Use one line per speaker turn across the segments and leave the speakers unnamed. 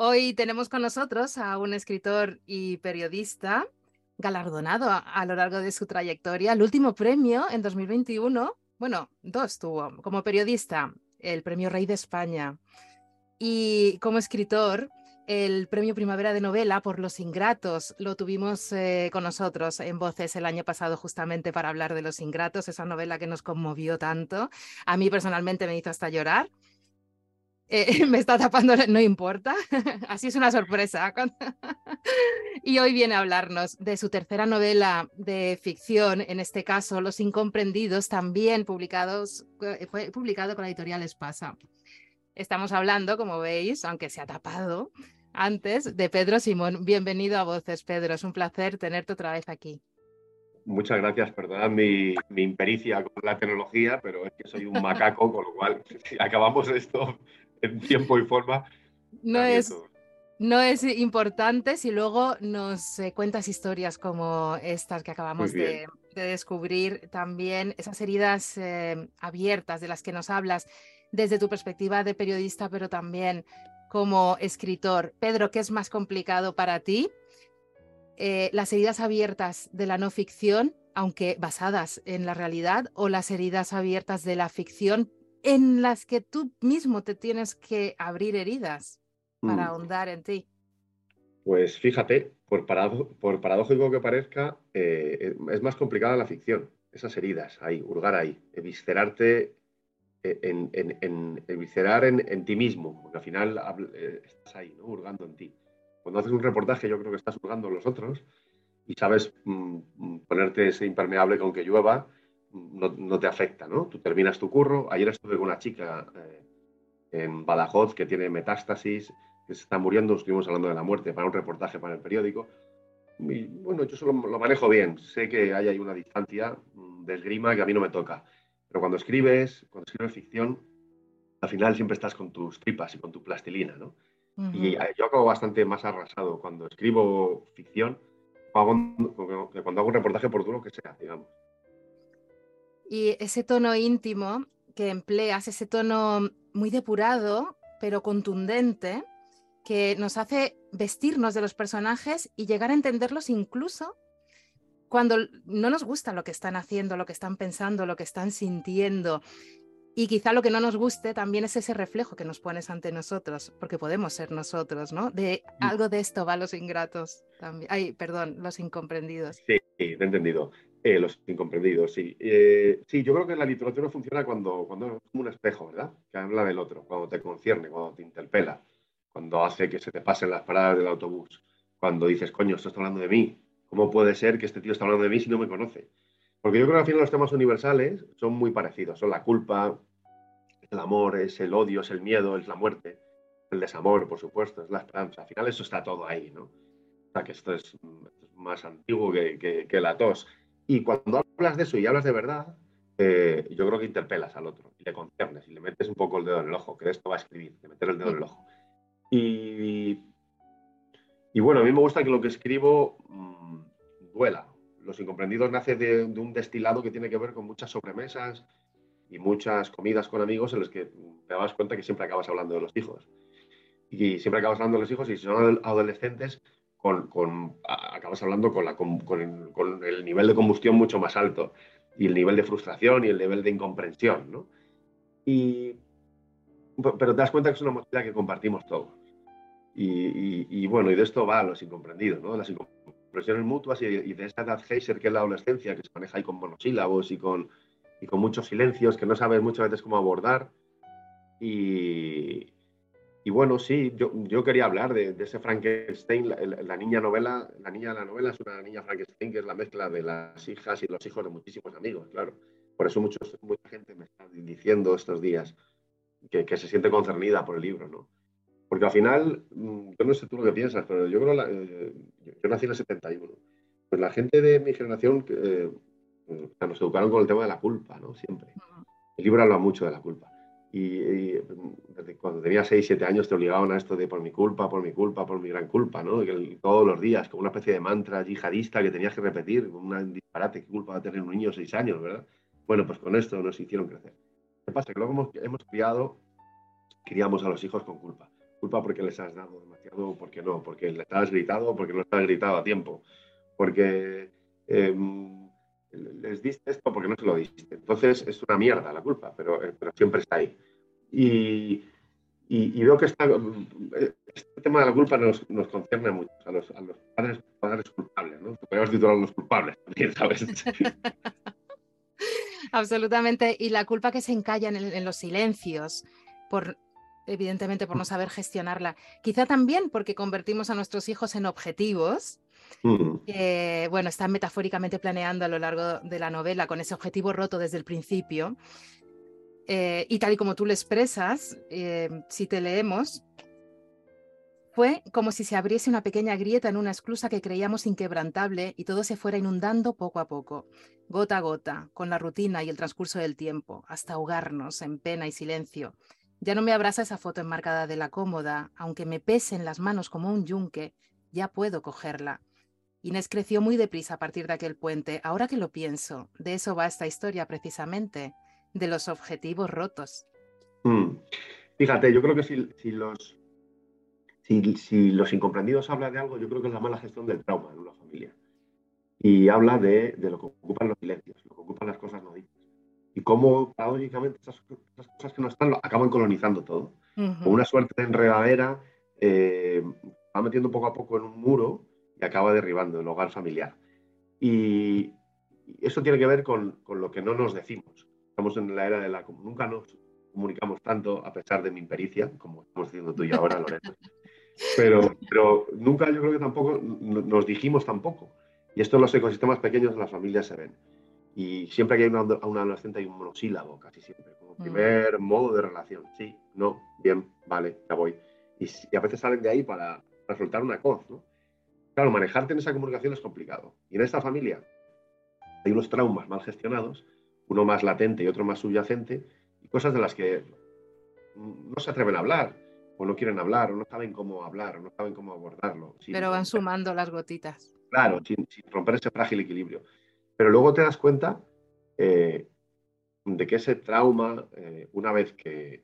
Hoy tenemos con nosotros a un escritor y periodista galardonado a, lo largo de su trayectoria. El último premio en 2021, bueno, dos tuvo. Como periodista, el premio Rey de España. Y como escritor, el premio Primavera de Novela por Los Ingratos. Lo tuvimos eh, con nosotros en Voces el año pasado justamente para hablar de Los Ingratos, esa novela que nos conmovió tanto. A mí personalmente me hizo hasta llorar. Eh, me está tapando, no importa, así es una sorpresa. y hoy viene a hablarnos de su tercera novela de ficción, en este caso Los Incomprendidos, también publicados, eh, fue publicado con la editorial Espasa. Estamos hablando, como veis, aunque se ha tapado antes, de Pedro Simón. Bienvenido a Voces, Pedro. Es un placer tenerte otra vez aquí.
Muchas gracias, perdonad mi, impericia con la tecnología, pero es que soy un macaco, con lo cual, acabamos esto, en tiempo y forma.
No es, no es importante si luego nos eh, cuentas historias como estas que acabamos de, descubrir, también esas heridas eh, abiertas de las que nos hablas desde tu perspectiva de periodista, pero también como escritor. Pedro, ¿qué es más complicado para ti? Eh, ¿Las heridas abiertas de la no ficción, aunque basadas en la realidad, o las heridas abiertas de la ficción, en las que tú mismo te tienes que abrir heridas para mm. ahondar en ti.
Pues fíjate, por, por paradójico que parezca, eh, es más complicada la ficción. Esas heridas ahí, hurgar ahí, viscerarte eh, en, en, en, ti mismo, porque al final eh, estás ahí, ¿no? hurgando en ti. Cuando haces un reportaje, yo creo que estás hurgando en los otros y sabes mm, mm, ponerte ese impermeable con que llueva no, te afecta, ¿no? Tú terminas tu curro. Ayer estuve con una chica eh, en Badajoz que tiene metástasis, que se está muriendo, estuvimos hablando de la muerte para un reportaje para el periódico. Y bueno, yo solo lo manejo bien. Sé que hay ahí una distancia mm, de esgrima que a mí no me toca. Pero cuando escribes, cuando escribes ficción, al final siempre estás con tus tripas y con tu plastilina, ¿no? Y yo acabo bastante más arrasado cuando escribo ficción que cuando hago un reportaje por duro que sea, digamos.
Y ese tono íntimo que empleas, ese tono muy depurado, pero contundente, que nos hace vestirnos de los personajes y llegar a entenderlos incluso cuando no nos gusta lo que están haciendo, lo que están pensando, lo que están sintiendo. Y quizá lo que no nos guste también es ese reflejo que nos pones ante nosotros, porque podemos ser nosotros, ¿no? De mm. algo de esto va los ingratos también. Ay, perdón, los incomprendidos.
Sí, te he entendido. Eh, los incomprendidos, sí. Eh, sí, yo creo que la literatura funciona cuando, cuando es como un espejo, ¿verdad? Que habla del otro, cuando te concierne, cuando te interpela, cuando hace que se te pasen las paradas del autobús, cuando dices, coño, esto está hablando de mí. ¿Cómo puede ser que este tío está hablando de mí si no me conoce? Porque yo creo que al final los temas universales son muy parecidos. Son la culpa, el amor, es el odio, es el miedo, es la muerte, el desamor, por supuesto, es la esperanza. Al final eso está todo ahí, ¿no? O sea, que esto es, más antiguo que, que, la tos. Y cuando hablas de eso y hablas de verdad, eh, yo creo que interpelas al otro y le concernes y le metes un poco el dedo en el ojo, que esto va a escribir, de meter el dedo en el ojo. Y, y bueno, a mí me gusta que lo que escribo mmm, duela. Los incomprendidos nace de, de, un destilado que tiene que ver con muchas sobremesas, y muchas comidas con amigos en las que te das cuenta que siempre acabas hablando de los hijos. Y siempre acabas hablando de los hijos y si son adolescentes, con, con, acabas hablando con, la, con, con, el nivel de combustión mucho más alto y el nivel de frustración y el nivel de incomprensión. ¿no? Y, pero te das cuenta que es una mochila que compartimos todos. Y, y, bueno, y de esto va a los incomprendidos, ¿no? las incomprensiones mutuas y, y de esa edad Heiser que es la adolescencia, que se maneja ahí con monosílabos y con y con muchos silencios que no sabes muchas veces cómo abordar. Y, y bueno, sí, yo, yo quería hablar de, de ese Frankenstein, la, niña novela, la niña de la novela es una niña Frankenstein que es la mezcla de las hijas y los hijos de muchísimos amigos, claro. Por eso muchos, mucha gente me está diciendo estos días que, que se siente concernida por el libro, ¿no? Porque al final, mm, yo no sé tú lo que piensas, pero yo creo, que eh, yo nací en el 71. Pues la gente de mi generación, eh, nos educaron con el tema de la culpa, ¿no? Siempre. El libro habla mucho de la culpa. Y, desde cuando tenía 6, 7 años te obligaban a esto de por mi culpa, por mi culpa, por mi gran culpa, ¿no? todos los días, como una especie de mantra yihadista que tenías que repetir, un disparate, ¿qué culpa va a tener un niño de 6 años, verdad? Bueno, pues con esto nos hicieron crecer. ¿Qué pasa? Que luego hemos, hemos criado, criamos a los hijos con culpa. culpa porque les has dado demasiado porque no, porque les has gritado porque no les has gritado a tiempo, porque em, les diste esto porque no se lo diste. Entonces es una mierda la culpa, pero, eh, pero siempre está ahí. Y, y, veo que está, este tema de la culpa nos, nos concierne mucho a los, a los padres, padres culpables, ¿no? Podríamos titular los culpables también, ¿sabes?
Absolutamente. Y la culpa que se encalla en, los silencios, por evidentemente por no saber gestionarla. Quizá también porque convertimos a nuestros hijos en objetivos. Mm. bueno, están metafóricamente planeando a lo largo de la novela con ese objetivo roto desde el principio. Eh, y tal y como tú lo expresas, eh, si te leemos, fue como si se abriese una pequeña grieta en una esclusa que creíamos inquebrantable y todo se fuera inundando poco a poco, gota a gota, con la rutina y el transcurso del tiempo, hasta ahogarnos en pena y silencio. Ya no me abraza esa foto enmarcada de la cómoda, aunque me pesen las manos como un yunque, ya puedo cogerla. Inés creció muy deprisa a partir de aquel puente. Ahora que lo pienso, de eso va esta historia precisamente, de los objetivos rotos.
Mm. Fíjate, yo creo que si los si, los incomprendidos hablan de algo, yo creo que es la mala gestión del trauma en una familia. Y habla de, lo que ocupan los silencios, lo que ocupan las cosas no dichas. Y cómo, paradójicamente, esas, cosas que no están acaban colonizando todo. Con una suerte de enredadera, eh, va metiendo poco a poco en un muro y acaba derribando el hogar familiar. Y, eso tiene que ver con, con, lo que no nos decimos. Estamos en la era de la... Nunca nos comunicamos tanto, a pesar de mi impericia, como estamos diciendo tú y ahora, Lorena. Pero, pero nunca yo creo que tampoco nos dijimos tampoco. Y esto en los ecosistemas pequeños de las familias se ven. Y siempre que hay una, un adolescente hay un monosílabo, casi siempre, como mm. primer modo de relación. Sí, no, bien, vale, ya voy. Y, a veces salen de ahí para, soltar una coz, ¿no? Claro, manejarte en esa comunicación es complicado. Y en esta familia hay unos traumas mal gestionados, uno más latente y otro más subyacente, y cosas de las que no se atreven a hablar o no quieren hablar, o no saben cómo hablar, o no saben cómo abordarlo.
Pero van sumando las gotitas.
Claro, sin, romper ese frágil equilibrio. Pero luego te das cuenta eh, de que ese trauma, eh, una, vez que,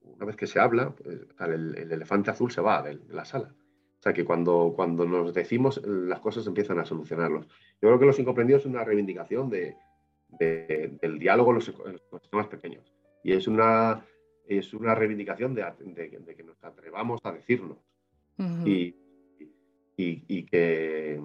una vez que se habla, pues, el, elefante azul se va de, la sala. Sea que cuando, cuando nos decimos, las cosas empiezan a solucionarlos. Yo creo que los incomprendidos es una reivindicación de, del diálogo en los, sistemas pequeños. Y es una es una reivindicación de, que nos atrevamos a decirnos. y, que,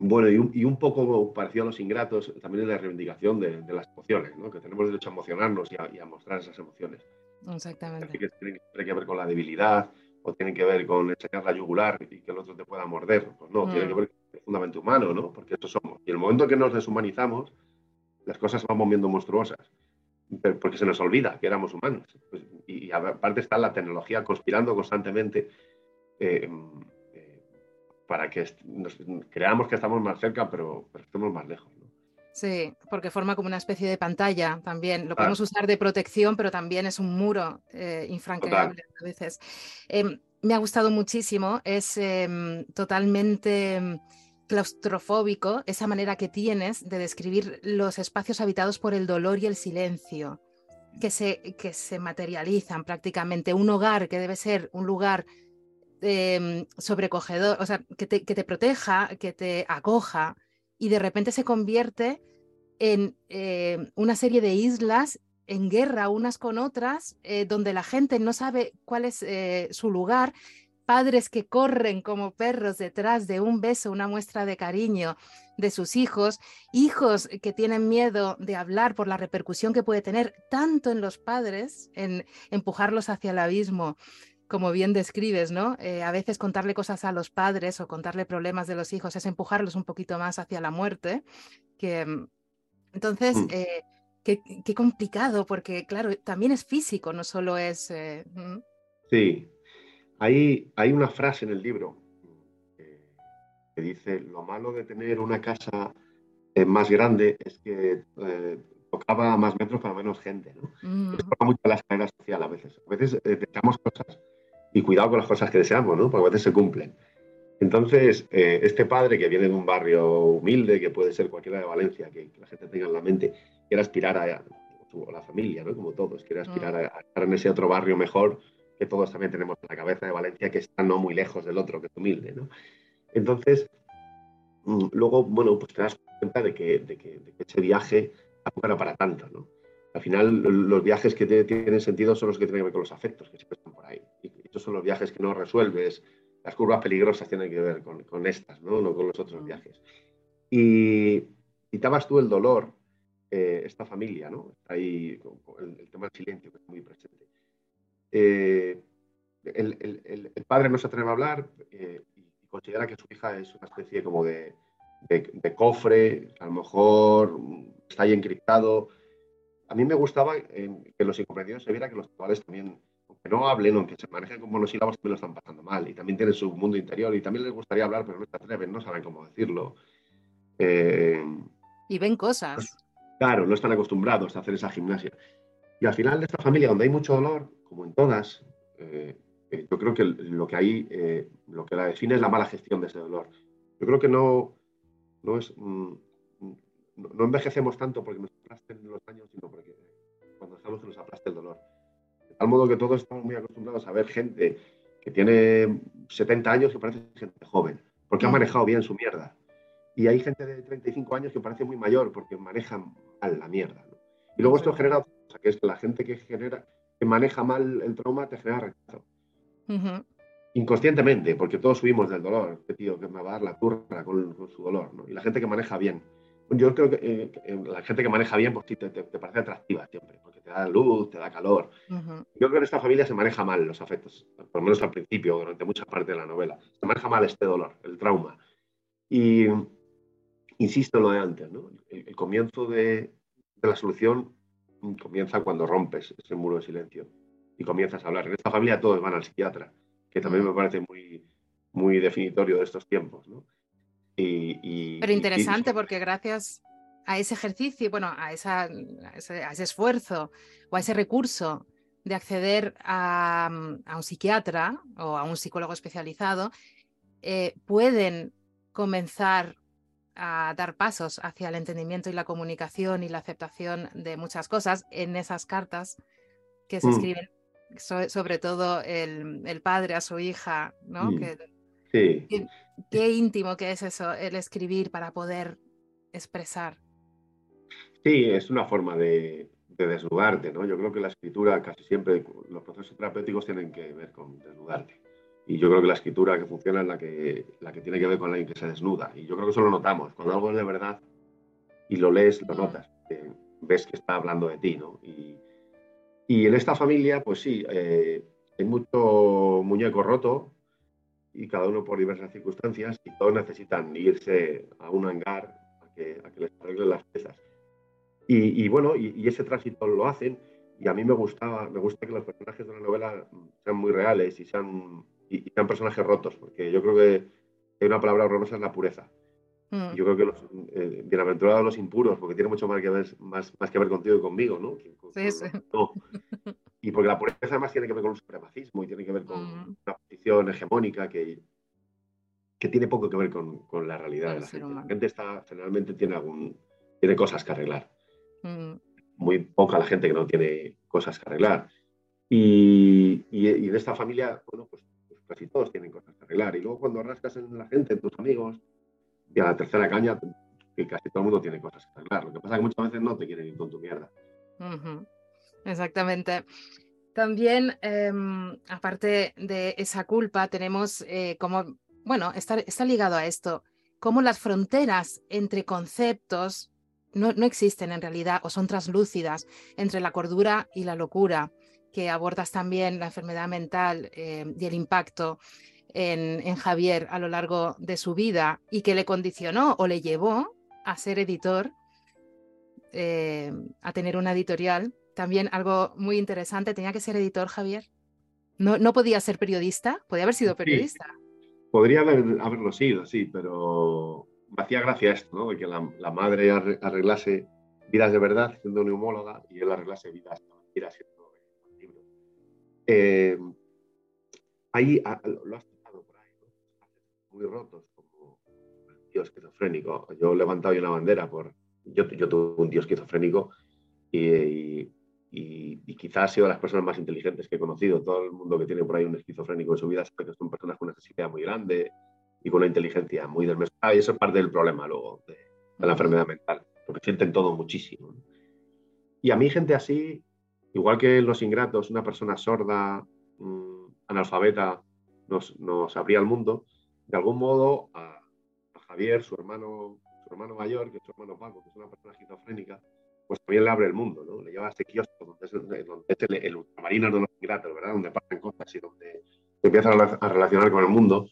bueno, y un, poco parecido a los ingratos, también es la reivindicación de, las emociones, ¿no? que tenemos derecho a emocionarnos y a, mostrar esas emociones.
Exactamente.
Que tiene, que ver con la debilidad o tienen que ver con enseñar la yugular y que el otro te pueda morder. Pues no, tiene que mm. ver con el fundamento humano, ¿no? porque eso somos. Y el momento que nos deshumanizamos, las cosas van moviendo monstruosas porque se nos olvida que éramos humanos. Pues, y, aparte está la tecnología conspirando constantemente eh, eh, para que creamos que estamos más cerca, pero, estamos más lejos.
Sí, porque forma como una especie de pantalla también. Lo podemos usar de protección, pero también es un muro eh, infranqueable a veces. Em, me ha gustado muchísimo, es em, totalmente em, claustrofóbico esa manera que tienes de describir los espacios habitados por el dolor y el silencio, que se, que se materializan prácticamente. Un hogar que debe ser un lugar sobrecogedor, o sea, que te, que te, proteja, que te acoja, y de repente se convierte en em, una serie de islas en guerra unas con otras, eh, donde la gente no sabe cuál es eh, su lugar padres que corren como perros detrás de un beso, una muestra de cariño de sus hijos, hijos que tienen miedo de hablar por la repercusión que puede tener tanto en los padres, en empujarlos hacia el abismo, como bien describes, ¿no? Eh, a veces contarle cosas a los padres o contarle problemas de los hijos es empujarlos un poquito más hacia la muerte, que mm, entonces... Mm. Eh, qué, complicado, porque claro, también es físico, no solo es... Eh,
sí, hay, hay una frase en el libro que, dice, lo malo de tener una casa eh, más grande es que eh, tocaba más metros para menos gente. ¿no? Mm. mucho la escalera social a veces. A veces eh, deseamos cosas y cuidado con las cosas que deseamos, ¿no? porque a veces se cumplen. Entonces, este padre que viene de un barrio humilde, que puede ser cualquiera de Valencia, que, la gente tenga en la mente, quiere aspirar a, a la familia, ¿no? como todos, quiere aspirar mm. a, estar en ese otro barrio mejor que todos también tenemos en la cabeza de Valencia, que está no muy lejos del otro, que es humilde, ¿no? Entonces, mm, luego, bueno, pues te das cuenta de que, de que, ese viaje tampoco era para tanto, ¿no? Al final, los viajes que tienen sentido son los que tienen que ver con los afectos, que siempre están por ahí. Y estos son los viajes que no resuelves. Las curvas peligrosas tienen que ver con, con estas, ¿no? No con los otros mm. viajes. Y citabas tú el dolor, eh, esta familia, ¿no? Ahí el, el, tema del silencio, que es muy presente. Eh, el, el, el, padre no se atreve a hablar eh, y considera que su hija es una especie como de, de, cofre, que a lo mejor está ahí encriptado. A mí me gustaba que los incomprendidos se viera que los chavales también, no hablen, aunque se manejen con monosílabos, también lo están pasando mal y también tienen su mundo interior y también les gustaría hablar, pero no se atreven, no saben cómo decirlo.
Eh, y ven cosas. Pues,
claro, no están acostumbrados a hacer esa gimnasia. Y al final de esta familia, donde hay mucho dolor, como en todas, eh, eh, yo creo que lo que hay, eh, lo que la define es la mala gestión de ese dolor. Yo creo que no, no es, mm, no, envejecemos tanto porque nos aplasten los años, sino porque cuando estamos que nos aplaste el dolor. De tal modo que todos estamos muy acostumbrados a ver gente que tiene 70 años y parece gente joven, porque ha mm. manejado bien su mierda. Y hay gente de 35 años que parece muy mayor porque maneja mal la mierda. Y luego esto genera, o sea, que es la gente que genera, que maneja mal el trauma te genera rechazo. Inconscientemente, porque todos subimos del dolor. Este tío que me va a dar la turra con, su dolor. ¿no? Y la gente que maneja bien. Yo creo que eh, la gente que maneja bien, pues sí, te, parece atractiva siempre, porque te da luz, te da calor. Yo creo que en esta familia se maneja mal los afectos, por lo menos al principio, durante mucha parte de la novela. Se maneja mal este dolor, el trauma. Y insisto en lo de antes, ¿no? el, comienzo de, de, la solución comienza cuando rompes ese muro de silencio y comienzas a hablar. En esta familia todos van al psiquiatra, que también me parece muy, muy definitorio de estos tiempos. ¿no?
Y, Pero interesante porque gracias a ese ejercicio, bueno, a, esa, a, ese, esfuerzo o a ese recurso de acceder a, a un psiquiatra o a un psicólogo especializado, eh, pueden comenzar a dar pasos hacia el entendimiento y la comunicación y la aceptación de muchas cosas en esas cartas que se mm. escriben, sobre todo el, padre a su hija, ¿no? Mm. Sí. Qué, íntimo que es eso, el escribir para poder expresar.
Sí, es una forma de, de desnudarte, ¿no? Yo creo que la escritura casi siempre, los procesos terapéuticos tienen que ver con desnudarte. Y yo creo que la escritura que funciona es la que, la que tiene que ver con alguien que se desnuda. Y yo creo que eso lo notamos. Cuando algo es de verdad y lo lees, lo notas. ves que está hablando de ti, ¿no? Y, y en esta familia, pues sí, eh, hay mucho muñeco roto y cada uno por diversas circunstancias y todos necesitan irse a un hangar a que, les arreglen las piezas. Y, bueno, y, y, ese tránsito lo hacen y a mí me gustaba, me gusta que los personajes de la novela sean muy reales y sean y, sean personajes rotos, porque yo creo que hay una palabra horrorosa es la pureza. Mm. Yo creo que los eh, bienaventurados los impuros, porque tiene mucho más que ver, más, más que ver contigo y conmigo, ¿no? sí, sí. Y porque la pureza además tiene que ver con un supremacismo y tiene que ver con mm. una posición hegemónica que, que tiene poco que ver con, con la realidad de la gente. La gente está, generalmente tiene, algún, tiene cosas que arreglar. Mm. Muy poca la gente que no tiene cosas que arreglar. Y, y, y de esta familia, bueno, pues casi todos tienen cosas que arreglar. Y luego cuando rascas en la gente, en tus amigos, y a la tercera caña, que casi todo el mundo tiene cosas que arreglar. Lo que pasa es que muchas veces no te quieren ir con tu mierda.
Exactamente. También, em, aparte de esa culpa, tenemos eh, como, bueno, está, está ligado a esto, como las fronteras entre conceptos no, no, existen en realidad o son translúcidas entre la cordura y la locura que abordas también la enfermedad mental eh, y el impacto en, Javier a lo largo de su vida y que le condicionó o le llevó a ser editor, eh, a tener una editorial. También algo muy interesante, tenía que ser editor Javier. No, no podía ser periodista, podía haber sido periodista.
podría haberlo sido, sí, pero me hacía gracia esto, ¿no? De que la, la madre arreglase vidas de verdad siendo neumóloga y él arreglase vidas de eh, ahí ah, lo has muy rotos, como el tío esquizofrénico. Yo he levantado una bandera por. Yo, yo tuve un tío esquizofrénico y, y, quizás ha sido de las personas más inteligentes que he conocido. Todo el mundo que tiene por ahí un esquizofrénico en su vida sabe que son personas con una sensibilidad muy grande y con una inteligencia muy desmesurada. Y eso es parte del problema luego de, la enfermedad mental, porque sienten todo muchísimo. Y a mí gente así, igual que los ingratos, una persona sorda, mm, analfabeta, nos, nos, abría el mundo, de algún modo a, Javier, su hermano, su hermano mayor, que es su hermano Paco, que es una persona esquizofrénica, pues también le abre el mundo, ¿no? Le lleva a este kiosco donde es, el, ultramarino de los ingratos, ¿verdad? Donde pasan cosas y donde se empieza a, relacionar con el mundo.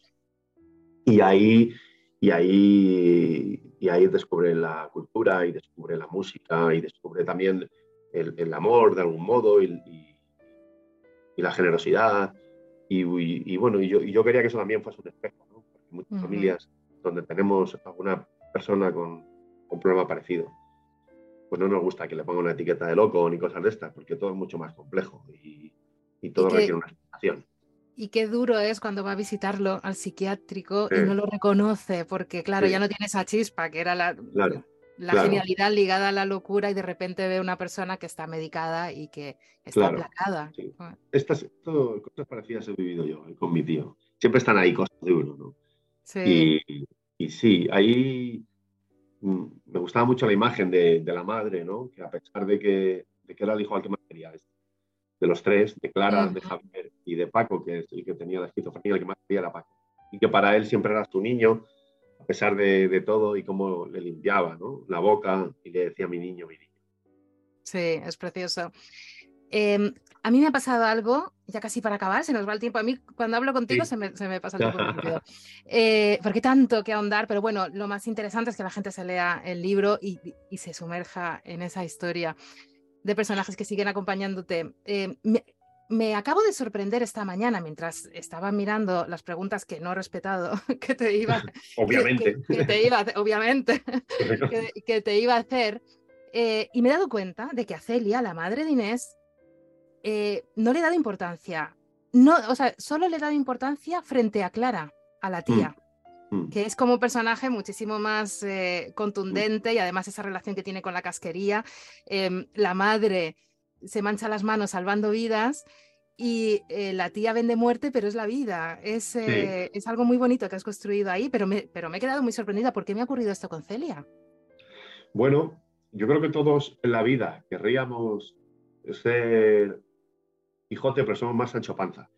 Y ahí, y ahí, y ahí descubre la cultura y descubre la música y descubre también el, amor de algún modo y, y, la generosidad. Y, bueno, y yo, yo, quería que eso también fuese un espejo, muchas familias donde tenemos alguna persona con un problema parecido pues no nos gusta que le ponga una etiqueta de loco ni cosas de estas, porque todo es mucho más complejo y, todo requiere una explicación.
Y qué duro es cuando va a visitarlo al psiquiátrico y no lo reconoce, porque claro, ya no tiene esa chispa, que era la, la genialidad ligada a la locura y de repente ve una persona que está medicada y que está aplacada.
Ah. Estas cosas parecidas he vivido yo eh, con mi tío. Siempre están ahí cosas de uno, ¿no? Sí. Y, y sí, ahí Mm, me gustaba mucho la imagen de, la madre, ¿no? Que a pesar de que, era el hijo al que más quería, de los tres, de Clara, de Javier y de Paco, que es el que tenía la esquizofrenia, el que más quería era Paco. Y que para él siempre era su niño, a pesar de, todo, y cómo le limpiaba ¿no? la boca y le decía mi niño, mi niño.
Sí, es precioso. Em, a mí me ha pasado algo, ya casi para acabar, se nos va el tiempo. A mí cuando hablo contigo se, me, pasa el tiempo rápido. Eh, porque tanto que ahondar, pero bueno, lo más interesante es que la gente se lea el libro y, se sumerja en esa historia de personajes que siguen acompañándote. Eh, me, acabo de sorprender esta mañana mientras estaba mirando las preguntas que no he respetado, que te iba,
obviamente,
que, te iba, obviamente, que, te iba a hacer. Eh, y me he dado cuenta de que a Celia, la madre de Inés, eh, no le he dado importancia. No, o sea, solo le he dado importancia frente a Clara, a la tía, mm, mm. que es como un personaje muchísimo más eh, mm. contundente y además esa relación que tiene con la casquería. Em, la madre se mancha las manos salvando vidas y eh, la tía vende muerte, pero es la vida. Es, es, algo muy bonito que has construido ahí, pero me, pero me he quedado muy sorprendida. ¿Por qué me ha ocurrido esto con Celia?
Bueno, yo creo que todos en la vida querríamos ser Quijote, pero somos más Sancho Panza.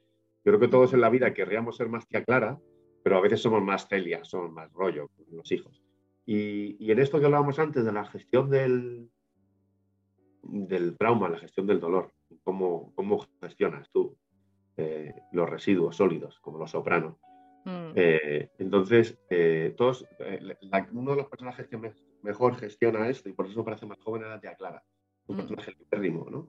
Yo creo que todos en la vida querríamos ser más tía Clara, pero a veces somos más Celia, somos más rollo con los hijos. Y, en esto que hablábamos antes de la gestión del, del trauma, la gestión del dolor, cómo, cómo gestionas tú eh, los residuos sólidos, como los sopranos. Mm. Eh, entonces, eh, todos, uno de los personajes que mejor gestiona esto, y por eso parece más joven, era tía Clara, un mm. personaje ritmo, ¿no?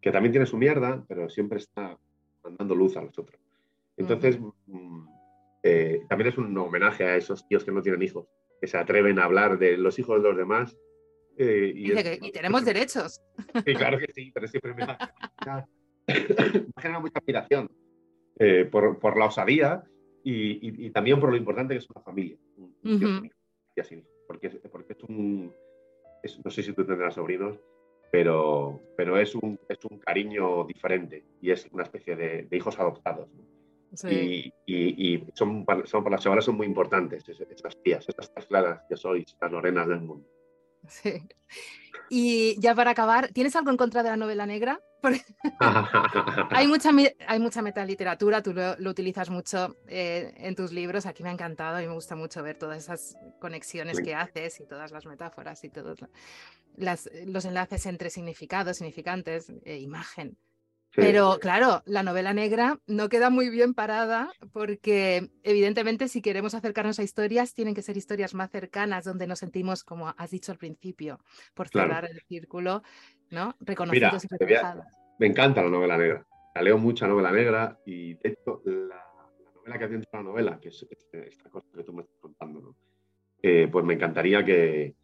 Que también tiene su mierda, pero siempre está mandando luz a los otros. Entonces, mm, eh, también es un homenaje a esos tíos que no tienen hijos, que se atreven a hablar de los hijos de los demás.
Eh, y, tenemos derechos.
Sí, claro que sí, pero siempre me, da, genera mucha admiración eh, por, la osadía y, también por lo importante que es una familia. y así, porque, porque es un... no sé si tú tendrás sobrinos, pero, pero es, un, es un cariño diferente y es una especie de, hijos adoptados. Y, y, son, son, para las chavales son muy importantes esas tías, esas claras que sois, las Lorenas del mundo.
Sí. Y ya para acabar, ¿tienes algo en contra de la novela negra? hay, mucha, hay mucha metaliteratura, tú lo, utilizas mucho eh, en tus libros, aquí me ha encantado y me gusta mucho ver todas esas conexiones que haces y todas las metáforas y todos los enlaces entre significados, significantes e imagen. Pero claro, la novela negra no queda muy bien parada porque evidentemente si queremos acercarnos a historias, tienen que ser historias más cercanas donde nos sentimos, como has dicho al principio, por cerrar el círculo, ¿no? Reconocidos y reflejados.
Me encanta la novela negra. La leo mucha novela negra y de hecho la, novela que ha la novela, que es esta cosa que tú me estás contando, eh, pues me encantaría que,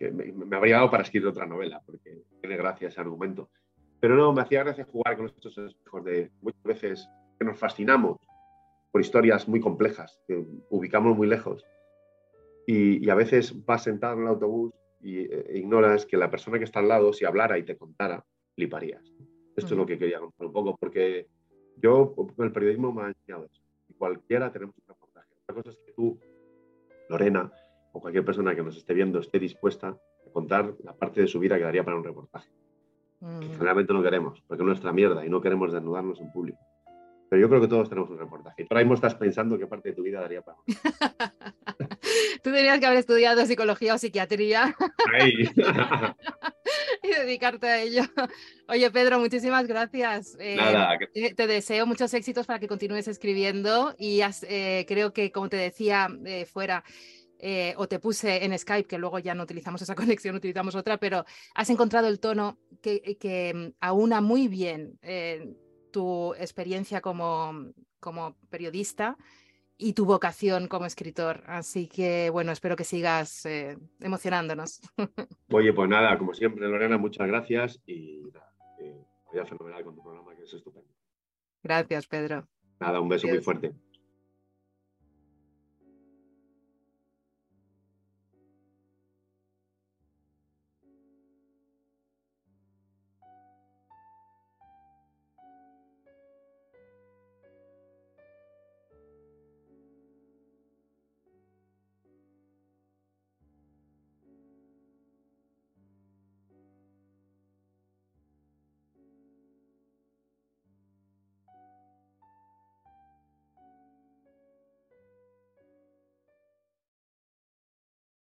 me, me, habría dado para escribir otra novela porque tiene gracia ese argumento pero no, me hacía gracia jugar con estos espejos de muchas veces que nos fascinamos por historias muy complejas, que ubicamos muy lejos. Y, a veces vas sentado en el autobús y eh, ignoras que la persona que está al lado, si hablara y te contara, fliparías. Esto es lo que quería contar un poco, porque yo, el periodismo me ha enseñado eso. Y cualquiera tenemos un reportaje. Otra cosa es que tú, Lorena, o cualquier persona que nos esté viendo esté dispuesta a contar la parte de su vida que daría para un reportaje. Generalmente no queremos, porque es nuestra mierda y no queremos desnudarnos en público. Pero yo creo que todos tenemos un reportaje. Por ahí mismo estás pensando qué parte de tu vida daría para.
Tú tenías que haber estudiado psicología o psiquiatría. y dedicarte a ello. Oye, Pedro, muchísimas gracias.
Eh, Nada.
Te deseo muchos éxitos para que continúes escribiendo y eh, creo que, como te decía eh, fuera, o te puse en Skype, que luego ya no utilizamos esa conexión, utilizamos otra, pero has encontrado el tono que, que mm, aúna muy bien tu experiencia como, como periodista y tu vocación como escritor. Así que, bueno, espero que sigas eh, emocionándonos.
Oye, pues nada, como siempre, Lorena, muchas gracias y nada, eh, fenomenal con tu programa, que es estupendo.
Gracias, Pedro.
Nada, un beso muy fuerte.